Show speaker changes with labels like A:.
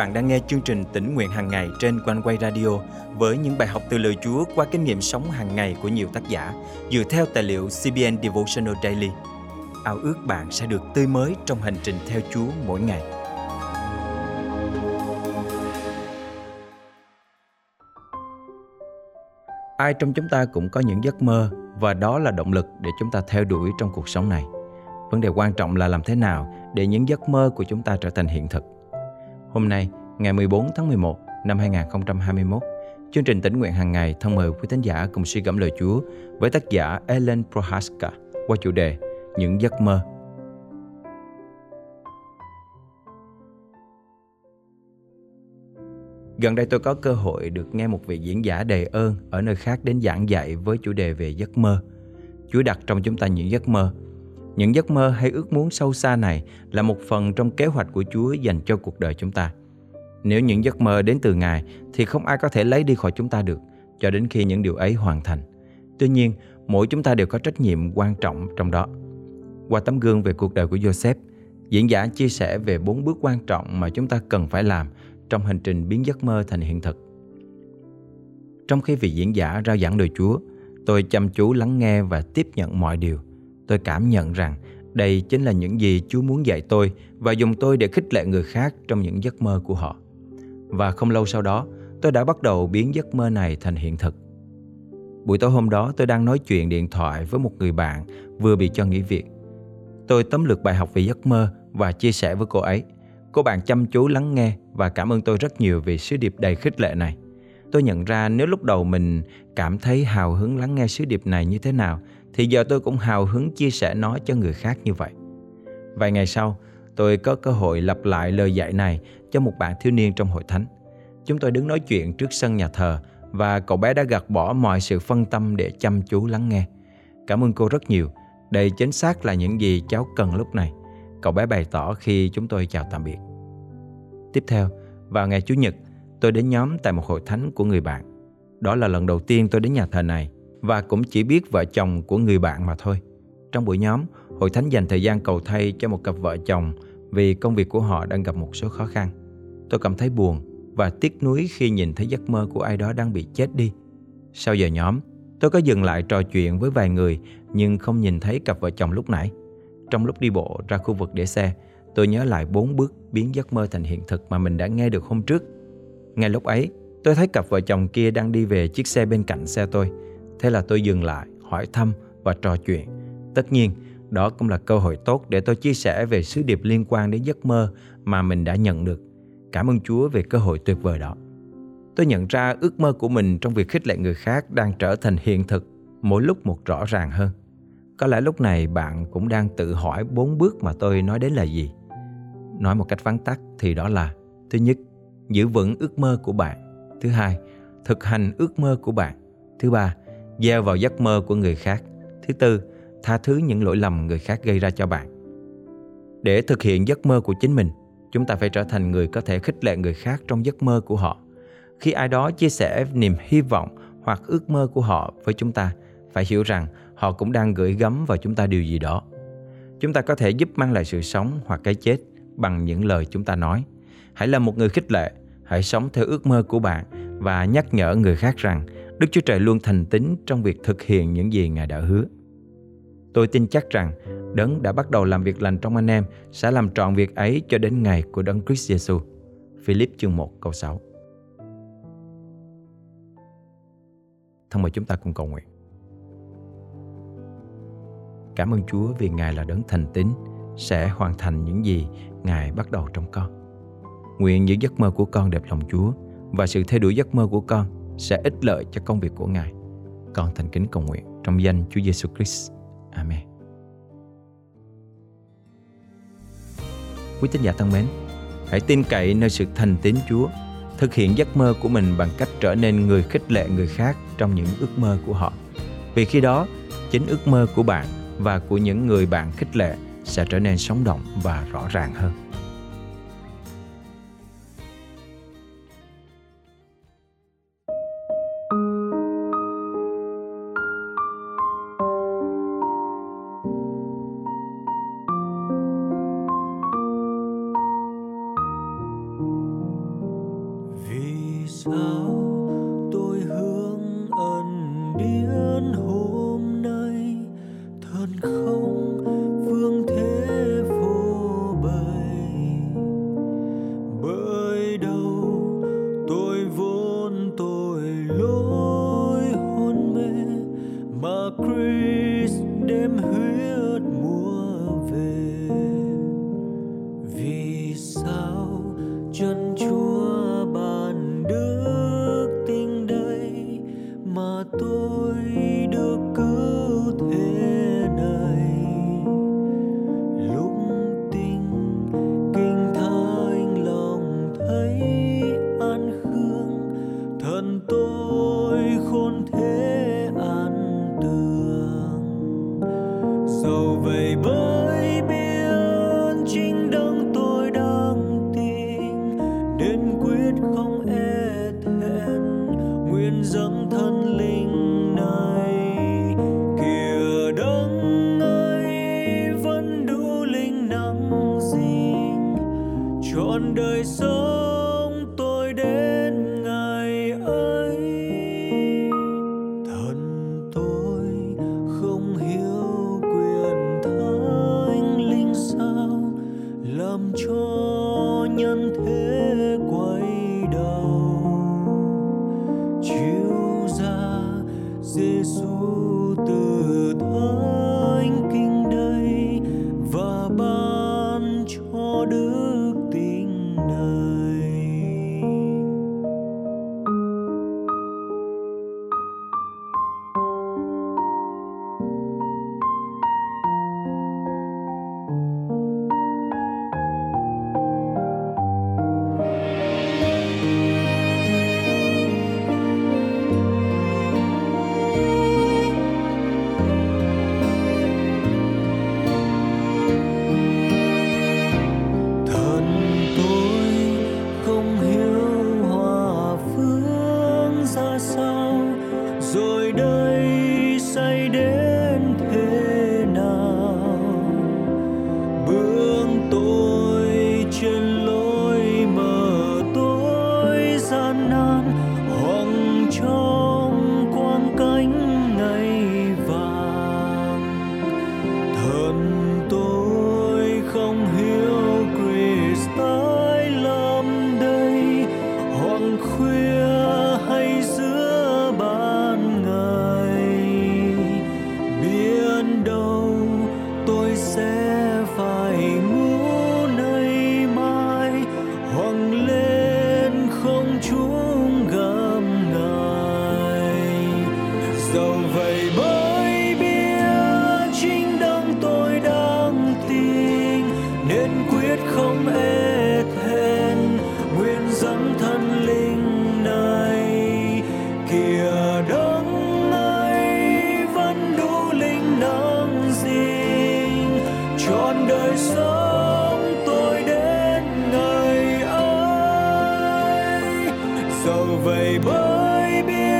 A: bạn đang nghe chương trình tỉnh nguyện hàng ngày trên quanh quay radio với những bài học từ lời Chúa qua kinh nghiệm sống hàng ngày của nhiều tác giả dựa theo tài liệu CBN Devotional Daily. Ao ước bạn sẽ được tươi mới trong hành trình theo Chúa mỗi ngày. Ai trong chúng ta cũng có những giấc mơ và đó là động lực để chúng ta theo đuổi trong cuộc sống này. Vấn đề quan trọng là làm thế nào để những giấc mơ của chúng ta trở thành hiện thực. Hôm nay, ngày 14 tháng 11 năm 2021, chương trình tỉnh nguyện hàng ngày thân mời quý thính giả cùng suy gẫm lời Chúa với tác giả Ellen Prohaska qua chủ đề Những giấc mơ. Gần đây tôi có cơ hội được nghe một vị diễn giả đầy ơn ở nơi khác đến giảng dạy với chủ đề về giấc mơ. Chúa đặt trong chúng ta những giấc mơ những giấc mơ hay ước muốn sâu xa này là một phần trong kế hoạch của Chúa dành cho cuộc đời chúng ta. Nếu những giấc mơ đến từ Ngài thì không ai có thể lấy đi khỏi chúng ta được cho đến khi những điều ấy hoàn thành. Tuy nhiên, mỗi chúng ta đều có trách nhiệm quan trọng trong đó. Qua tấm gương về cuộc đời của Joseph, diễn giả chia sẻ về bốn bước quan trọng mà chúng ta cần phải làm trong hành trình biến giấc mơ thành hiện thực. Trong khi vị diễn giả rao giảng lời Chúa, tôi chăm chú lắng nghe và tiếp nhận mọi điều – tôi cảm nhận rằng đây chính là những gì Chúa muốn dạy tôi và dùng tôi để khích lệ người khác trong những giấc mơ của họ. Và không lâu sau đó, tôi đã bắt đầu biến giấc mơ này thành hiện thực. Buổi tối hôm đó tôi đang nói chuyện điện thoại với một người bạn vừa bị cho nghỉ việc. Tôi tóm lược bài học về giấc mơ và chia sẻ với cô ấy. Cô bạn chăm chú lắng nghe và cảm ơn tôi rất nhiều vì sứ điệp đầy khích lệ này. Tôi nhận ra nếu lúc đầu mình cảm thấy hào hứng lắng nghe sứ điệp này như thế nào thì giờ tôi cũng hào hứng chia sẻ nó cho người khác như vậy. Vài ngày sau, tôi có cơ hội lặp lại lời dạy này cho một bạn thiếu niên trong hội thánh. Chúng tôi đứng nói chuyện trước sân nhà thờ và cậu bé đã gạt bỏ mọi sự phân tâm để chăm chú lắng nghe. Cảm ơn cô rất nhiều. Đây chính xác là những gì cháu cần lúc này. Cậu bé bày tỏ khi chúng tôi chào tạm biệt. Tiếp theo, vào ngày Chủ nhật, tôi đến nhóm tại một hội thánh của người bạn. Đó là lần đầu tiên tôi đến nhà thờ này và cũng chỉ biết vợ chồng của người bạn mà thôi. Trong buổi nhóm, hội thánh dành thời gian cầu thay cho một cặp vợ chồng vì công việc của họ đang gặp một số khó khăn. Tôi cảm thấy buồn và tiếc nuối khi nhìn thấy giấc mơ của ai đó đang bị chết đi. Sau giờ nhóm, tôi có dừng lại trò chuyện với vài người nhưng không nhìn thấy cặp vợ chồng lúc nãy. Trong lúc đi bộ ra khu vực để xe, tôi nhớ lại bốn bước biến giấc mơ thành hiện thực mà mình đã nghe được hôm trước. Ngay lúc ấy, tôi thấy cặp vợ chồng kia đang đi về chiếc xe bên cạnh xe tôi Thế là tôi dừng lại, hỏi thăm và trò chuyện. Tất nhiên, đó cũng là cơ hội tốt để tôi chia sẻ về sứ điệp liên quan đến giấc mơ mà mình đã nhận được. Cảm ơn Chúa về cơ hội tuyệt vời đó. Tôi nhận ra ước mơ của mình trong việc khích lệ người khác đang trở thành hiện thực mỗi lúc một rõ ràng hơn. Có lẽ lúc này bạn cũng đang tự hỏi bốn bước mà tôi nói đến là gì. Nói một cách vắn tắt thì đó là Thứ nhất, giữ vững ước mơ của bạn. Thứ hai, thực hành ước mơ của bạn. Thứ ba, gieo vào giấc mơ của người khác. Thứ tư, tha thứ những lỗi lầm người khác gây ra cho bạn. Để thực hiện giấc mơ của chính mình, chúng ta phải trở thành người có thể khích lệ người khác trong giấc mơ của họ. Khi ai đó chia sẻ niềm hy vọng hoặc ước mơ của họ với chúng ta, phải hiểu rằng họ cũng đang gửi gắm vào chúng ta điều gì đó. Chúng ta có thể giúp mang lại sự sống hoặc cái chết bằng những lời chúng ta nói. Hãy là một người khích lệ, hãy sống theo ước mơ của bạn và nhắc nhở người khác rằng Đức Chúa Trời luôn thành tín trong việc thực hiện những gì Ngài đã hứa. Tôi tin chắc rằng Đấng đã bắt đầu làm việc lành trong anh em, sẽ làm trọn việc ấy cho đến ngày của Đấng Christ Jesus. Philip chương 1 câu 6 Thân mời chúng ta cùng cầu nguyện. Cảm ơn Chúa vì Ngài là đấng thành tín, sẽ hoàn thành những gì Ngài bắt đầu trong con. Nguyện những giấc mơ của con đẹp lòng Chúa và sự theo đuổi giấc mơ của con sẽ ích lợi cho công việc của Ngài. Con thành kính cầu nguyện trong danh Chúa Giêsu Christ. Amen. Quý tín giả thân mến, hãy tin cậy nơi sự thành tín Chúa, thực hiện giấc mơ của mình bằng cách trở nên người khích lệ người khác trong những ước mơ của họ. Vì khi đó, chính ước mơ của bạn và của những người bạn khích lệ sẽ trở nên sống động và rõ ràng hơn.
B: sao tôi hướng ẩn biến hôm nay? Thân không? Phương thế phô bày. Bởi đâu tôi vốn tội lỗi hôn mê mà Chris đêm hứa kiên quyết không e thẹn nguyện dâng thân linh này. Kìa đấng ấy vẫn đủ linh năng gìn trọn đời sống tôi đến ngày ấy. Dẫu vậy bơi biết